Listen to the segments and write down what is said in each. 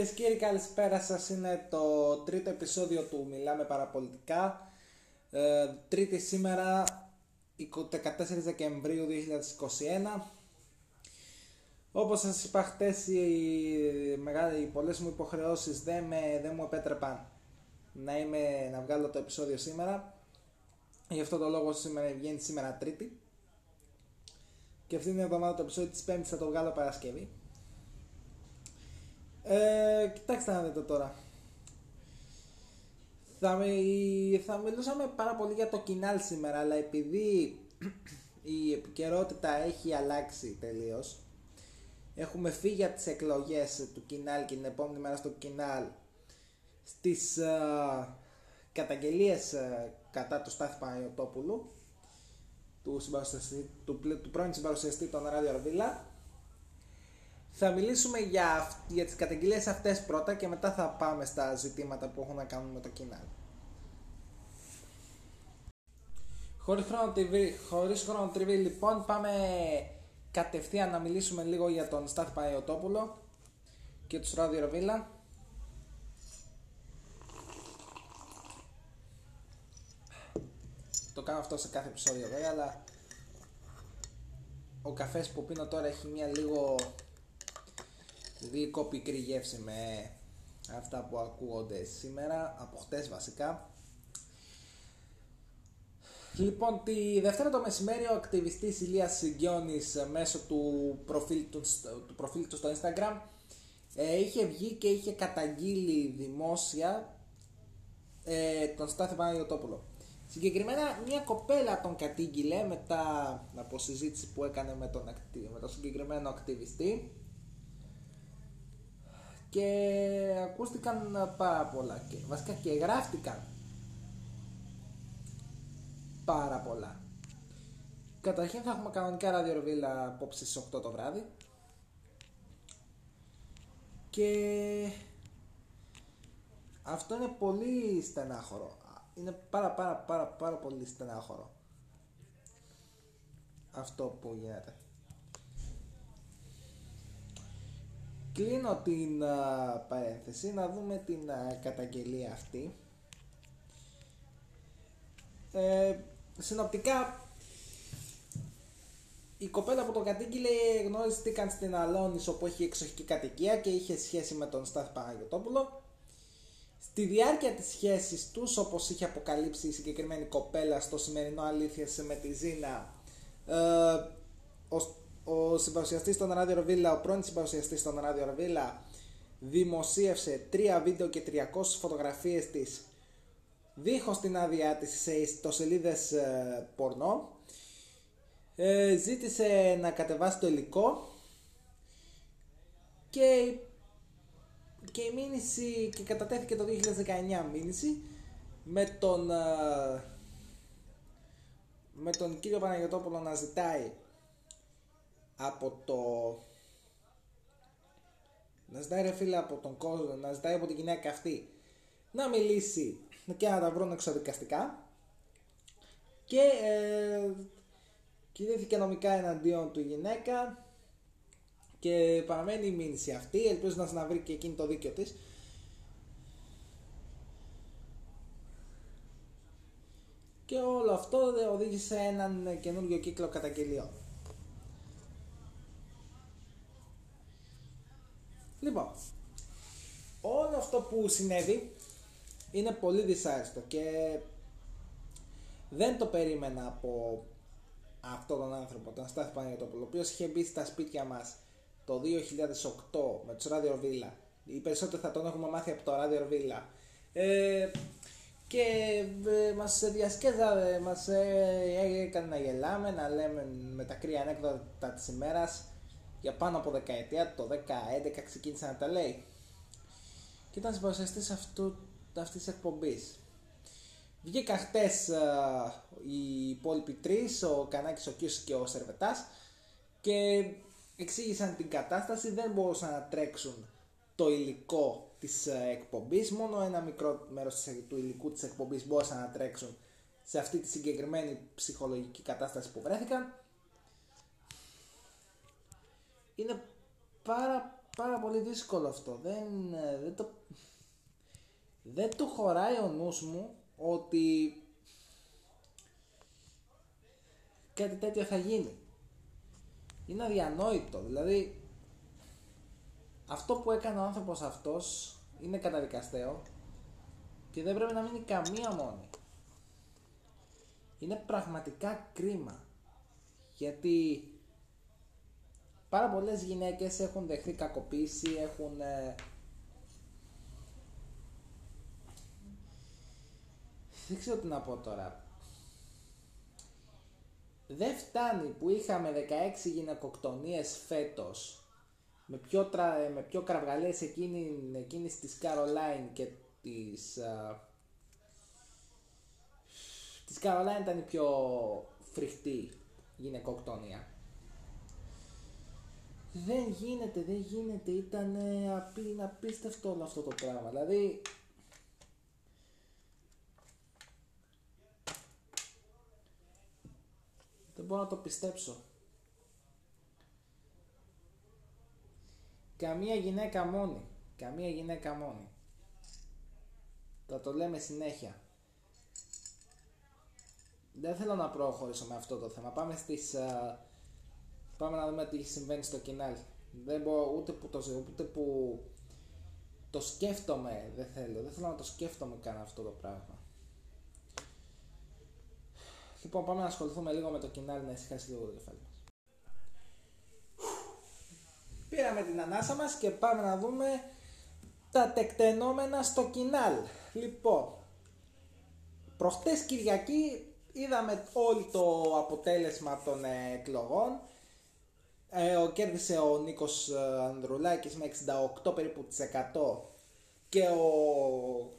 Κυρίες και κύριοι, καλησπέρα σας. Είναι το τρίτο επεισόδιο του Μιλάμε Παραπολιτικά. Ε, τρίτη σήμερα, 14 Δεκεμβρίου 2021. Όπως σας είπα χτες, οι, μεγάλοι, οι πολλές μου υποχρεώσεις δεν, με, δεν μου επέτρεπαν να, είμαι, να βγάλω το επεισόδιο σήμερα. Γι' αυτό το λόγο σήμερα βγαίνει σήμερα Τρίτη. Και αυτή είναι η εβδομάδα το επεισόδιο της Πέμπτης θα το βγάλω Παρασκευή. Ε, κοιτάξτε να δείτε τώρα. Θα, θα μιλούσαμε πάρα πολύ για το κοινάλ σήμερα, αλλά επειδή η επικαιρότητα έχει αλλάξει τελείως, έχουμε φύγει από τις εκλογές του κοινάλ και την επόμενη μέρα στο κοινάλ στις uh, καταγγελίες uh, κατά του Στάθη Παναγιωτόπουλου, του, του, του πρώην συμπαρουσιαστή των Ράδιο Αρβίλα θα μιλήσουμε για, για τις καταγγελίες αυτές πρώτα και μετά θα πάμε στα ζητήματα που έχουν να κάνουν με το κοινάλ. Χωρίς χρονοτριβή, χωρίς χρονοτριβή λοιπόν πάμε κατευθείαν να μιλήσουμε λίγο για τον Στάθη Παναγιωτόπουλο και τους Ράδιο Ροβίλα. Το κάνω αυτό σε κάθε επεισόδιο βέβαια, αλλά ο καφές που πίνω τώρα έχει μια λίγο λίγο πικρή γεύση με αυτά που ακούγονται σήμερα, από χτες βασικά. Λοιπόν, τη Δευτέρα το μεσημέρι ο ακτιβιστής Ηλίας Συγκιώνης μέσω του προφίλ του, του, προφίλ του στο Instagram ε, είχε βγει και είχε καταγγείλει δημόσια ε, τον Στάθη Παναγιωτόπουλο. Συγκεκριμένα μια κοπέλα τον κατήγγειλε μετά από συζήτηση που έκανε με τον, με τον συγκεκριμένο ακτιβιστή και ακούστηκαν πάρα πολλά και βασικά και γράφτηκαν πάρα πολλά. Καταρχήν θα έχουμε κανονικά ραδιορβίλα απόψε στις 8 το βράδυ και αυτό είναι πολύ στενάχωρο. Είναι πάρα πάρα πάρα πάρα πολύ στενάχωρο αυτό που γίνεται. Κλείνω την παρένθεση να δούμε την καταγγελία αυτή. Ε, συνοπτικά η κοπέλα που το κατήγγειλε γνώριστηκαν στην Αλόνης όπου έχει εξοχική κατοικία και είχε σχέση με τον Στάθ Παναγιωτόπουλο. Στη διάρκεια της σχέσης τους, όπως είχε αποκαλύψει η συγκεκριμένη κοπέλα στο σημερινό αλήθεια με τη Ζήνα, ε, ο συμπαρουσιαστής των Radio Ροβίλα, ο πρώην συμπαρουσιαστής των Radio Ροβίλα, δημοσίευσε τρία βίντεο και 300 φωτογραφίες της δίχως την άδειά της σε ιστοσελίδες ε, πορνό. Ε, ζήτησε να κατεβάσει το υλικό και, και η μήνυση και κατατέθηκε το 2019 μήνυση με τον, ε, με τον κύριο Παναγιωτόπουλο να ζητάει από το να ζητάει ρε φίλε από τον κόσμο, να ζητάει από την γυναίκα αυτή να μιλήσει και να τα βρουν εξοδικαστικά και ε, κινήθηκε νομικά εναντίον του γυναίκα και παραμένει η μήνυση αυτή, ελπίζω να συναβρει και εκείνη το δίκαιο της και όλο αυτό οδήγησε έναν καινούργιο κύκλο καταγγελιών. Λοιπόν, όλο αυτό που συνέβη είναι πολύ δυσάρεστο και δεν το περίμενα από αυτόν τον άνθρωπο, τον Στάθη Παναγιώτοπουλο, ο οποίος είχε μπει στα σπίτια μας το 2008 με τους Radio Villa. Οι περισσότεροι θα τον έχουμε μάθει από το Radio Villa. Ε, και ε, μας διασκέδαζε, μας ε, έκανε να γελάμε, να λέμε με τα κρύα ανέκδοτα της ημέρας για πάνω από δεκαετία, το 2011 ξεκίνησε να τα λέει. Και ήταν συμπαρουσιαστής αυτού, αυτής της εκπομπής. Βγήκα χτες uh, οι υπόλοιποι τρεις, ο Κανάκης, ο Κιούς και ο Σερβετάς και εξήγησαν την κατάσταση, δεν μπορούσαν να τρέξουν το υλικό της uh, εκπομπής, μόνο ένα μικρό μέρος του υλικού της εκπομπής μπορούσαν να τρέξουν σε αυτή τη συγκεκριμένη ψυχολογική κατάσταση που βρέθηκαν είναι πάρα πάρα πολύ δύσκολο αυτό. Δεν, ε, δεν, το, δεν του χωράει ο νους μου ότι κάτι τέτοιο θα γίνει. Είναι αδιανόητο. Δηλαδή, αυτό που έκανε ο άνθρωπος αυτός είναι καταδικαστέο και δεν πρέπει να μείνει καμία μόνη. Είναι πραγματικά κρίμα. Γιατί πάρα πολλές γυναίκες έχουν δεχθεί κακοποίηση, έχουν... Ε, δεν ξέρω τι να πω τώρα. Δεν φτάνει που είχαμε 16 γυναικοκτονίες φέτος με πιο, τρα, με πιο κραυγαλές εκείνη, εκείνης της Καρολάιν και της... Uh, της Καρολάιν ήταν η πιο φρικτή γυναικοκτονία. Δεν γίνεται, δεν γίνεται, ήταν απί, απίστευτο όλο αυτό το πράγμα. Δηλαδή, δεν μπορώ να το πιστέψω. Καμία γυναίκα μόνη. Καμία γυναίκα μόνη. Θα το λέμε συνέχεια. Δεν θέλω να προχωρήσω με αυτό το θέμα. Πάμε στις... Πάμε να δούμε τι συμβαίνει στο κοινάλ. Δεν μπορώ ούτε που το, ούτε που το σκέφτομαι. Δεν θέλω. Δεν θέλω να το σκέφτομαι καν αυτό το πράγμα. Λοιπόν, πάμε να ασχοληθούμε λίγο με το κοινάλ να ησυχάσει λίγο το κεφάλι μας. Πήραμε την ανάσα μας και πάμε να δούμε τα τεκτενόμενα στο κοινάλ. Λοιπόν, προχτές Κυριακή είδαμε όλο το αποτέλεσμα των εκλογών. Ε, ο, κέρδισε ο Νίκος ε, Ανδρουλάκης με 68 περίπου και ο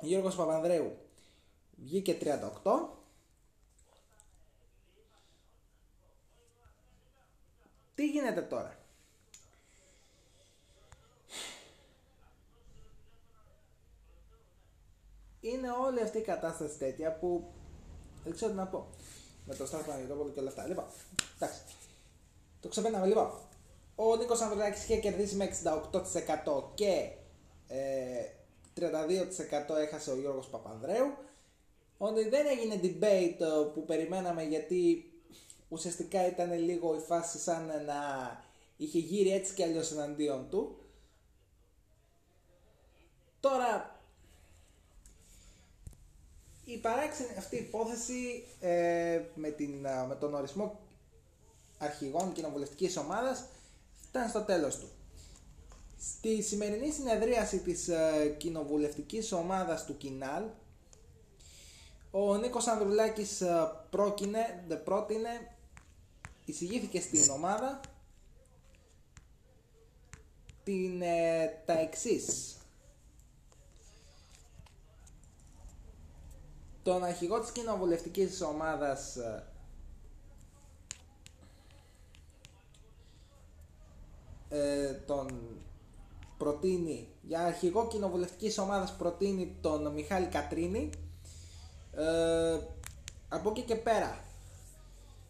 Γιώργος Παπανδρέου βγήκε 38. Τι γίνεται τώρα; είναι όλη αυτή η κατάσταση τέτοια που δεν ξέρω τι να πω. Με το Στάθο Παναγιώτοπολο και όλα αυτά. Λοιπόν, εντάξει. Το ξεπέρναμε λοιπόν. Ο Νίκος Ανδρουλάκης είχε κερδίσει με 68% και ε, 32% έχασε ο Γιώργος Παπανδρέου. Ότι δεν έγινε debate ε, που περιμέναμε γιατί ουσιαστικά ήταν λίγο η φάση σαν να είχε γύρει έτσι και αλλιώς εναντίον του. Τώρα η παράξενη αυτή υπόθεση ε, με, την, με τον ορισμό αρχηγών κοινοβουλευτικής ομάδας φτάνει στο τέλος του. Στη σημερινή συνεδρίαση της ε, κοινοβουλευτικής ομάδας του Κινάλ ο Νίκος Ανδρουλάκης ε, πρόκεινε, δεν πρότεινε, εισηγήθηκε στην ομάδα την, ε, τα εξής τον αρχηγό της κοινοβουλευτικής ομάδας ε, ε, τον προτείνει για αρχηγό κοινοβουλευτικής ομάδας προτείνει τον Μιχάλη Κατρίνη ε, από εκεί και πέρα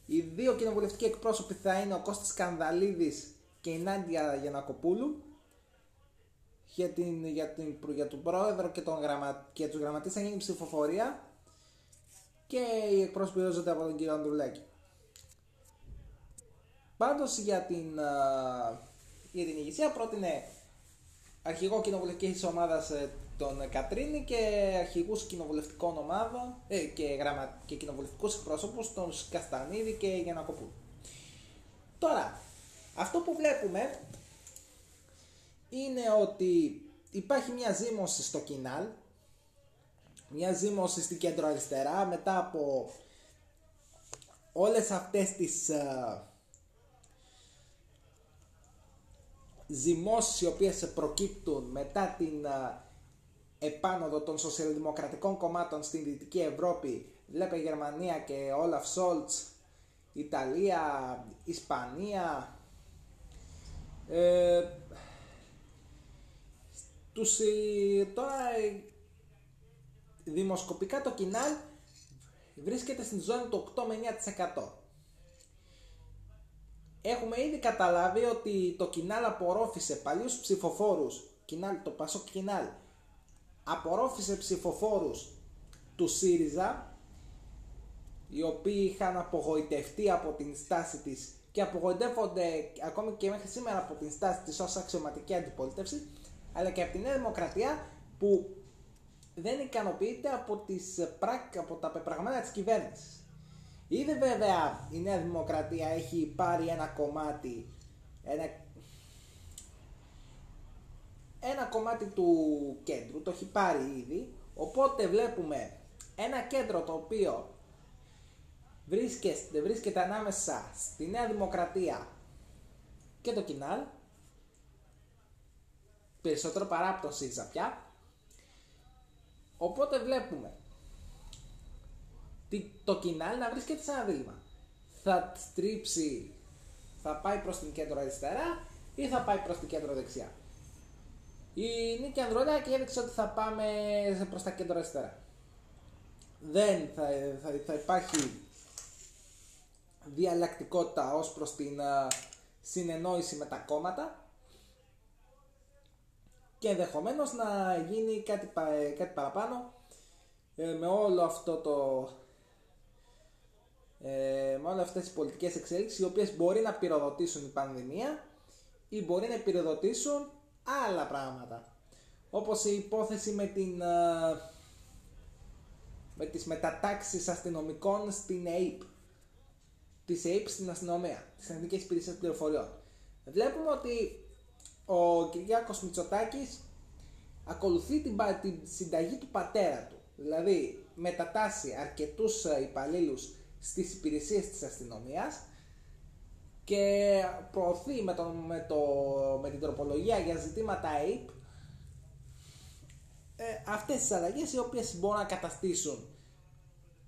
οι δύο κοινοβουλευτικοί εκπρόσωποι θα είναι ο Κώστας Κανδαλίδης και η Νάντια Γιανακοπούλου για, την, για, την, για τον πρόεδρο και, τον γραμμα, και τους γραμματείς θα γίνει ψηφοφορία και οι εκπρόσωποι ορίζονται από τον κύριο Ανδρουλάκη. Πάντως για την, για την ηγεσία πρότεινε αρχηγό κοινοβουλευτικής ομάδας ε, τον Κατρίνη και αρχηγούς κοινοβουλευτικών ομάδων ε, και, γραμμα, και κοινοβουλευτικούς εκπρόσωπους τον Καστανίδη και Γιανακοπούλου. Τώρα, αυτό που βλέπουμε είναι ότι υπάρχει μια ζήμωση στο κοινάλ μια ζήμωση στην κέντρο αριστερά μετά από όλες αυτές τις uh, ζυμώσεις οι οποίες προκύπτουν μετά την uh, επάνωδο των σοσιαλδημοκρατικών κομμάτων στην Δυτική Ευρώπη βλέπε Γερμανία και Όλαφ Σόλτς Ιταλία, Ισπανία ε, τους, τώρα δημοσκοπικά το κοινάλ βρίσκεται στην ζώνη του 8 με 9%. Έχουμε ήδη καταλάβει ότι το Κινάλ απορρόφησε παλιούς ψηφοφόρους, Κινάλ, το Πασόκ Κινάλ, απορρόφησε ψηφοφόρους του ΣΥΡΙΖΑ, οι οποίοι είχαν απογοητευτεί από την στάση της και απογοητεύονται ακόμη και μέχρι σήμερα από την στάση της ως αξιωματική αντιπολίτευση, αλλά και από τη Νέα Δημοκρατία που δεν ικανοποιείται από, τις, από τα πεπραγμένα της κυβέρνησης. Ήδη βέβαια η Νέα Δημοκρατία έχει πάρει ένα κομμάτι, ένα, ένα κομμάτι του κέντρου, το έχει πάρει ήδη, οπότε βλέπουμε ένα κέντρο το οποίο βρίσκεται, βρίσκεται ανάμεσα στη Νέα Δημοκρατία και το Κινάλ, περισσότερο παρά από το ΣΥΡΙΖΑ πια, οπότε βλέπουμε το κοινάλ να βρίσκεται σε ένα δίλημα. Θα στρίψει, θα πάει προς την κέντρο αριστερά ή θα πάει προς την κέντρο δεξιά. Η Νίκη Ανδρουλάκη έδειξε ότι θα πάμε προς τα κέντρο αριστερά. Δεν θα, θα, θα υπάρχει διαλλακτικότητα ως προς την συνεννόηση με τα κόμματα και ενδεχομένως να γίνει κάτι, κάτι παραπάνω ε, με όλο αυτό το ε, με όλες αυτές τις πολιτικές εξέλιξεις οι οποίες μπορεί να πυροδοτήσουν η πανδημία ή μπορεί να πυροδοτήσουν άλλα πράγματα. Όπως η υπόθεση με, την, ε, με τις μετατάξεις αστυνομικών στην ΑΕΠ. Της ΑΕΠ στην αστυνομία, τις Εθνικές Υπηρεσίες Πληροφοριών. Βλέπουμε ότι ο Κυριάκος Μητσοτάκης ακολουθεί την, την συνταγή του πατέρα του. Δηλαδή μετατάσσει αρκετούς ε, υπαλλήλους στις υπηρεσίες της αστυνομίας και προωθεί με, τον, με, το, με την τροπολογία για ζητήματα APE ε, αυτές τις αλλαγές οι οποίες μπορούν να καταστήσουν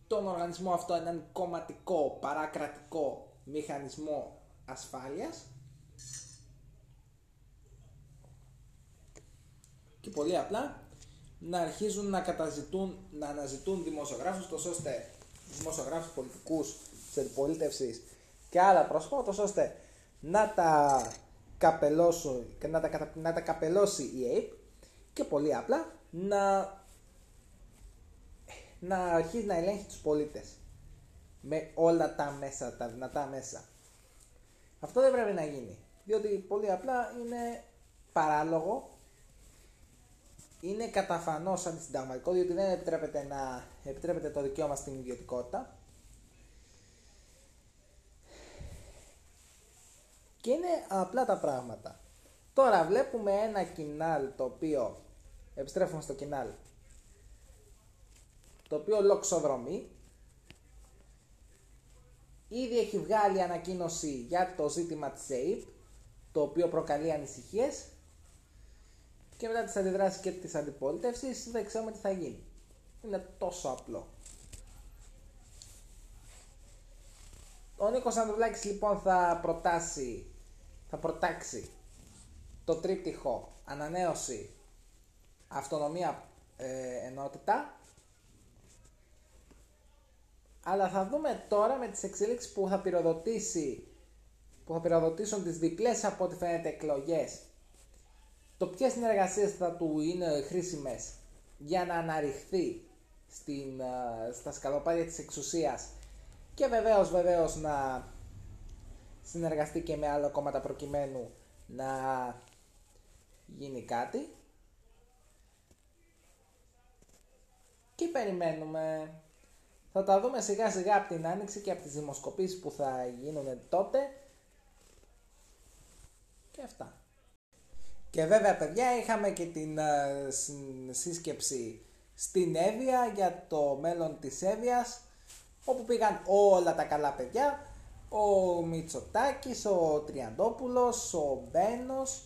τον οργανισμό αυτό έναν κομματικό παρακρατικό μηχανισμό ασφάλειας. Και πολύ απλά να αρχίζουν να καταζητούν, να αναζητούν δημοσιογράφους τόσο ώστε δημοσιογράφους πολιτικούς της αντιπολίτευσης και άλλα πρόσωπα, ώστε να τα καπελώσουν και να τα, να τα καπελώσει η ΑΕΠ και πολύ απλά να, να αρχίσει να ελέγχει τους πολίτες με όλα τα μέσα, τα δυνατά μέσα. Αυτό δεν πρέπει να γίνει, διότι πολύ απλά είναι παράλογο είναι καταφανώς αντισυνταγματικό διότι δεν επιτρέπεται, να, επιτρέπεται το δικαίωμα στην ιδιωτικότητα. Και είναι απλά τα πράγματα. Τώρα βλέπουμε ένα κοινάλ το οποίο, επιστρέφουμε στο κοινάλ, το οποίο λοξοδρομεί. Ήδη έχει βγάλει ανακοίνωση για το ζήτημα της ΑΕΠ, το οποίο προκαλεί ανησυχίες και μετά τις αντιδράσεις και της αντιπολίτευσης δεν ξέρουμε τι θα γίνει. Είναι τόσο απλό. Ο Νίκος Ανδρουλάκης λοιπόν θα προτάσει, θα προτάξει το τρίπτυχο ανανέωση, αυτονομία, ε, ενότητα αλλά θα δούμε τώρα με τις εξέλιξεις που θα πυροδοτήσει που θα πυροδοτήσουν τις διπλές από ό,τι φαίνεται εκλογές το ποιες συνεργασίες θα του είναι χρήσιμες για να αναρριχθεί στην, στα σκαλοπάτια της εξουσίας και βεβαίως βεβαίως να συνεργαστεί και με άλλα κόμματα προκειμένου να γίνει κάτι. Και περιμένουμε. Θα τα δούμε σιγά σιγά από την άνοιξη και από τις δημοσκοπήσεις που θα γίνουν τότε. Και αυτά και βέβαια παιδιά είχαμε και την uh, σύσκεψη στην Εύβοια για το μέλλον της Εύβοιας όπου πήγαν όλα τα καλά παιδιά. Ο Μητσοτάκης, ο Τριαντόπουλος, ο Μπένος.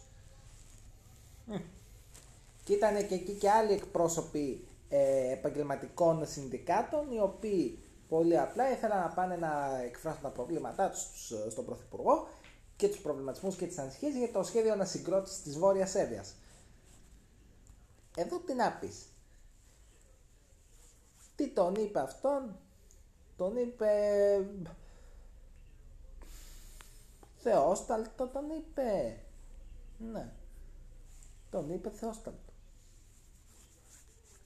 Και ήταν και εκεί και άλλοι εκπρόσωποι ε, επαγγελματικών συνδικάτων οι οποίοι πολύ απλά ήθελαν να πάνε να εκφράσουν τα προβλήματά τους στον Πρωθυπουργό και τους προβληματισμούς και τις ανησυχίες για το σχέδιο ανασυγκρότησης της Βόρειας Εύβοιας. Εδώ τι να πεις. Τι τον είπε αυτόν, τον είπε Θεόσταλτο τον είπε. Ναι. Τον είπε Θεόσταλτο.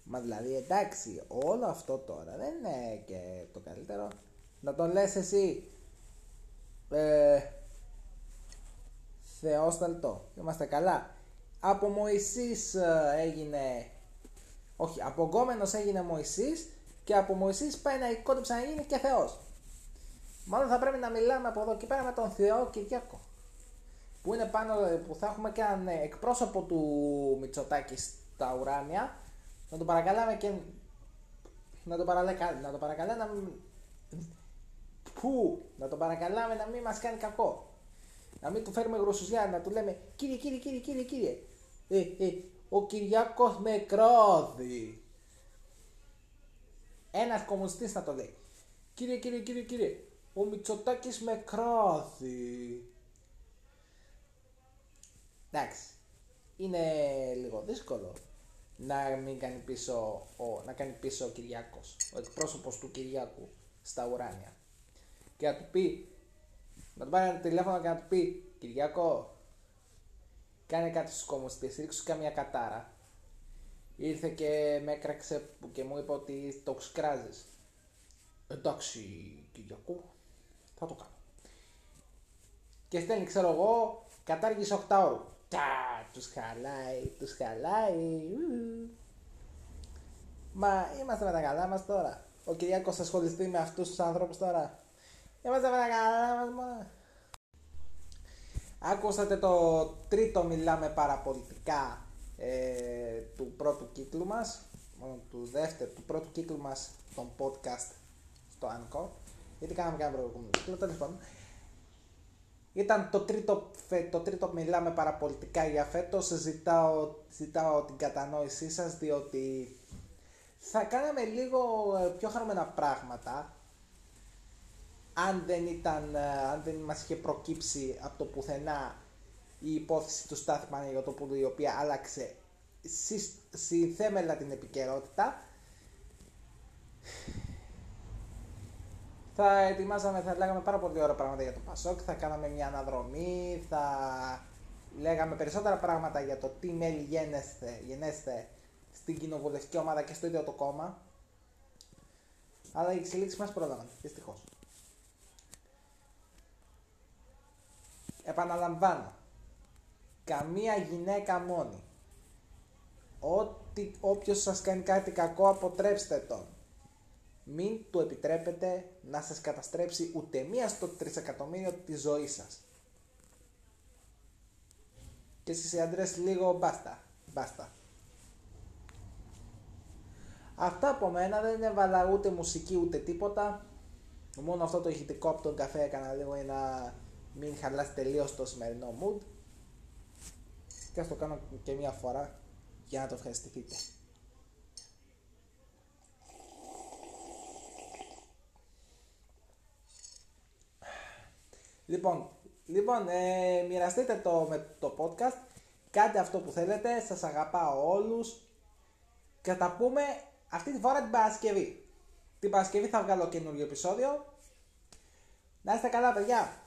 Μα δηλαδή εντάξει, όλο αυτό τώρα δεν είναι και το καλύτερο. Να τον λες εσύ. Ε, Θεόσταλτο. Είμαστε καλά. Από Μωυσής ε, έγινε... Όχι, από γκόμενος έγινε Μωυσής και από Μωυσής πάει να κόντεψε να γίνει και Θεός. Μάλλον θα πρέπει να μιλάμε από εδώ και πέρα με τον Θεό Κυριακό. Που είναι πάνω, που θα έχουμε και έναν εκπρόσωπο του Μητσοτάκης στα ουράνια. Να τον παρακαλάμε και να τον, παραλέ, να τον παρακαλάμε να Πού, να τον παρακαλάμε να μην μας κάνει κακό. Να μην του φέρουμε γροσουζιά, να του λέμε κύριε, κύριε, κύριε, κύριε, κύριε. Ε, ε, ο Κυριάκος με κρόδι. Ένας κομμουνιστής θα το λέει. Κύριε, κύριε, κύριε, κύριε, ο Μητσοτάκης με κρόδι. Εντάξει, είναι λίγο δύσκολο να μην κάνει πίσω ο, να κάνει πίσω ο Κυριάκος, ο εκπρόσωπος του Κυριάκου στα ουράνια. Και να του πει, να του πάρει ένα τηλέφωνο και να του πει Κυριάκο, κάνε κάτι στους κομμουνιστές, ρίξου καμία κατάρα. Ήρθε και με έκραξε και μου είπε ότι το ξκράζεις. Εντάξει, Κυριακό, θα το κάνω. Και στέλνει, ξέρω εγώ, κατάργηση 8 ώρου. Τα, τους χαλάει, τους χαλάει. Μα είμαστε με τα καλά μας τώρα. Ο Κυριάκος θα ασχοληθεί με αυτούς τους ανθρώπους τώρα. Είμαστε με τα καλά μας μόνος. Άκουσατε το τρίτο μιλάμε παραπολιτικά ε, του πρώτου κύκλου μας, του δεύτερου, του πρώτου κύκλου μας των podcast στο Anchor. Γιατί κάναμε ένα προηγούμενο κύκλο, τέλος πάντων. Ήταν το τρίτο, το τρίτο μιλάμε παραπολιτικά για φέτος. Ζητάω, ζητάω την κατανόησή σας διότι θα κάναμε λίγο ε, πιο χαρμένα πράγματα αν δεν, ήταν, ε, αν δεν μας είχε προκύψει από το πουθενά η υπόθεση του Στάθη Παναγιώτοπουλου η οποία άλλαξε θέμελα την επικαιρότητα θα ετοιμάζαμε, θα λέγαμε πάρα πολύ ωραία πράγματα για το Πασόκ, θα κάναμε μια αναδρομή, θα λέγαμε περισσότερα πράγματα για το τι μέλη γενέστε, γενέστε στην κοινοβουλευτική ομάδα και στο ίδιο το κόμμα. Αλλά οι εξελίξεις μας πρόλαβαν, δυστυχώς. Επαναλαμβάνω. Καμία γυναίκα μόνη. Ό,τι, όποιος σας κάνει κάτι κακό αποτρέψτε τον. Μην του επιτρέπετε να σας καταστρέψει ούτε μία στο τρισεκατομμύριο της ζωής σας. Και εσείς οι άντρες λίγο μπάστα. Μπάστα. Αυτά από μένα δεν έβαλα ούτε μουσική ούτε τίποτα. Μόνο αυτό το ηχητικό από τον καφέ έκανα λίγο για να μην χαλάσει τελείως το σημερινό mood. Και ας το κάνω και μία φορά για να το ευχαριστηθείτε. Λοιπόν, λοιπόν ε, μοιραστείτε το με το podcast, κάντε αυτό που θέλετε, σας αγαπάω όλους και θα τα πούμε αυτή τη φορά την Παρασκευή. Την Παρασκευή θα βγάλω καινούργιο επεισόδιο. Να είστε καλά παιδιά!